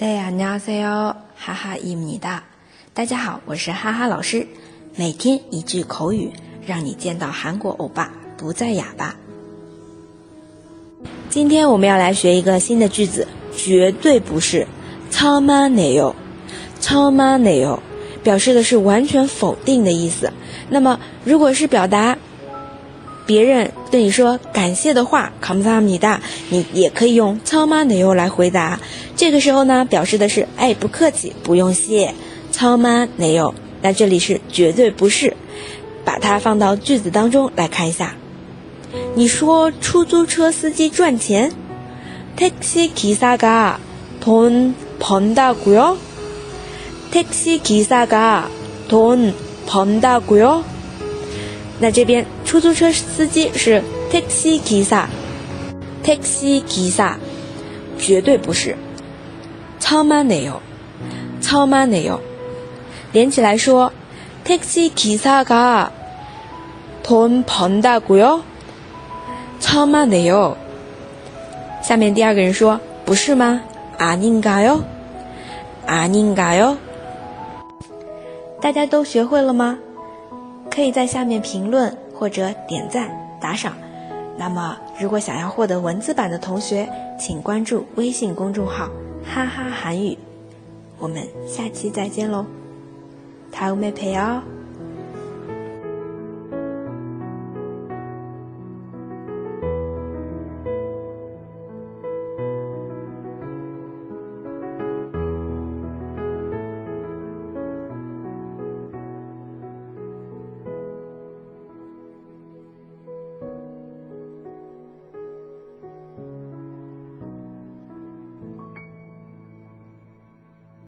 大家好，哈哈伊米哒。大家好，我是哈哈老师。每天一句口语，让你见到韩国欧巴不再哑巴。今天我们要来学一个新的句子，绝对不是超吗内有，超吗内有，表示的是完全否定的意思。那么，如果是表达别人对你说感谢的话，감사합니 다， 你也可以用超吗内有来回答。这个时候呢，表示的是哎，不客气，不用谢，超吗？没有。那这里是绝对不是，把它放到句子当中来看一下。你说出租车司机赚钱，택시기사가돈번다고요택시기사가돈번다고 요。 那这边 出租车司机是택시기 사， 택시기사绝对不是。超慢内有，超慢内有，连起来说，taxi 기사가돈번다고 요， 超慢内有。下面第二个人说，不是吗？아닌가 요， 아닌가 요。 大家都学会了吗？可以在下面评论 或者点赞打赏。那么，如果想要获得文字版的同学，请关注微信公众号。哈哈，韩语，我们下期再见喽，다음에봬요